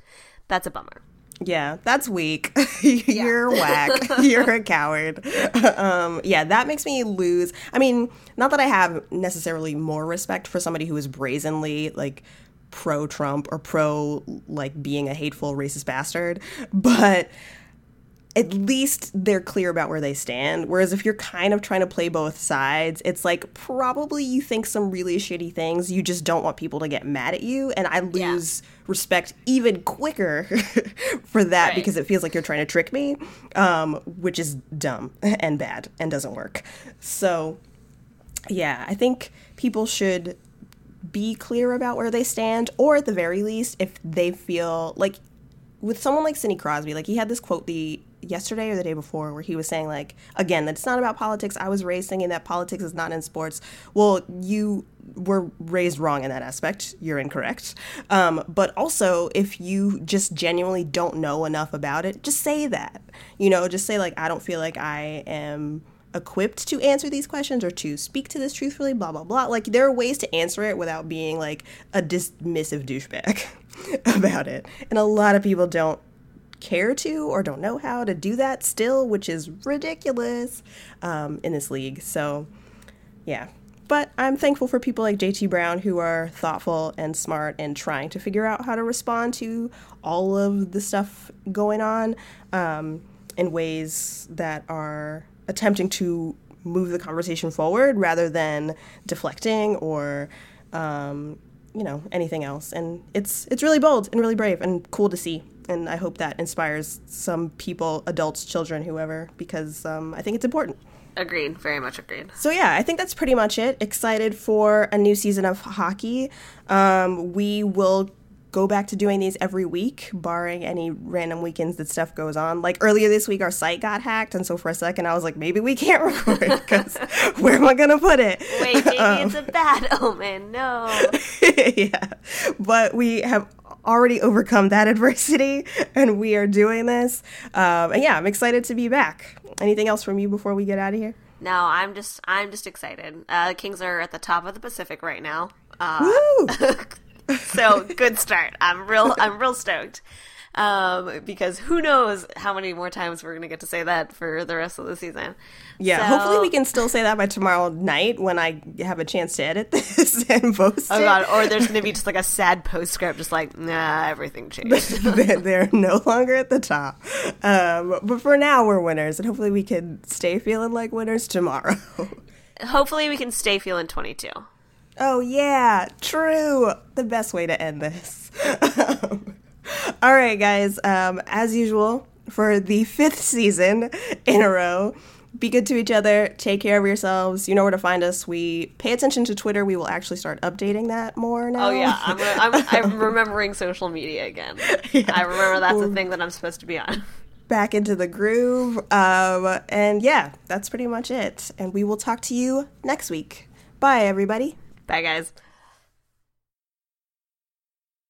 that's a bummer. Yeah, that's weak. <laughs> You're whack. <laughs> You're a coward. <laughs> um, yeah, that makes me lose. I mean, not that I have necessarily more respect for somebody who is brazenly like pro Trump or pro like being a hateful racist bastard, but at least they're clear about where they stand. Whereas if you're kind of trying to play both sides, it's like probably you think some really shitty things. You just don't want people to get mad at you. And I lose respect even quicker <laughs> for that Right. because it feels like you're trying to trick me, um, which is dumb <laughs> and bad and doesn't work. So, yeah, I think people should be clear about where they stand, or at the very least, if they feel like with someone like Sidney Crosby, like he had this quote the yesterday or the day before where he was saying like again that it's not about politics. I was raised thinking that politics is not in sports. Well, you were raised wrong in that aspect. You're incorrect. Um, but also, if you just genuinely don't know enough about it, just say that. You know, just say like I don't feel like I am equipped to answer these questions or to speak to this truthfully, blah, blah, blah. Like, there are ways to answer it without being like a dismissive douchebag <laughs> about it. And a lot of people don't care to or don't know how to do that still, which is ridiculous um, in this league. So, yeah. But I'm thankful for people like JT Brown who are thoughtful and smart and trying to figure out how to respond to all of the stuff going on um, in ways that are attempting to move the conversation forward rather than deflecting or um, you know anything else. And it's it's really bold and really brave and cool to see. And I hope that inspires some people, adults, children, whoever, because um, I think it's important. Agreed. Very much agreed. So yeah, I think that's pretty much it. Excited for a new season of hockey. Um, we will go back to doing these every week, barring any random weekends that stuff goes on. Like earlier this week, our site got hacked, and so for a second, I was like, maybe we can't <laughs> record because <laughs> where am I gonna put it? Wait, maybe it's a <laughs> bad omen. No. yeah, but we have already overcome that adversity, and we are doing this. Um, and yeah, I'm excited to be back. Anything else from you before we get out of here? No, I'm just I'm just excited. Uh, Kings are at the top of the Pacific right now. Uh, Woo! So good start. I'm real I'm real stoked. Um, because who knows how many more times we're gonna get to say that for the rest of the season. Yeah, So- hopefully we can still say that by tomorrow night when I have a chance to edit <laughs> this and post Oh it. god, or there's gonna be just like a sad postscript, just like nah, everything changed. <laughs> they're, they're no longer at the top. Um, but for now, we're winners, and hopefully we can stay feeling like winners tomorrow. <laughs> Hopefully we can stay feeling 22. Oh, yeah, true. The best way to end this. <laughs> All right, guys, um, as usual, for the fifth season in a row, be good to each other. Take care of yourselves. You know where to find us. We pay attention to Twitter. We will actually start updating that more now. Oh yeah, I'm, <laughs> I'm, I'm remembering social media again. I remember that's a thing that I'm supposed to be on. Back into the groove. Um, and yeah, that's pretty much it. And we will talk to you next week. Bye, everybody. Bye, guys.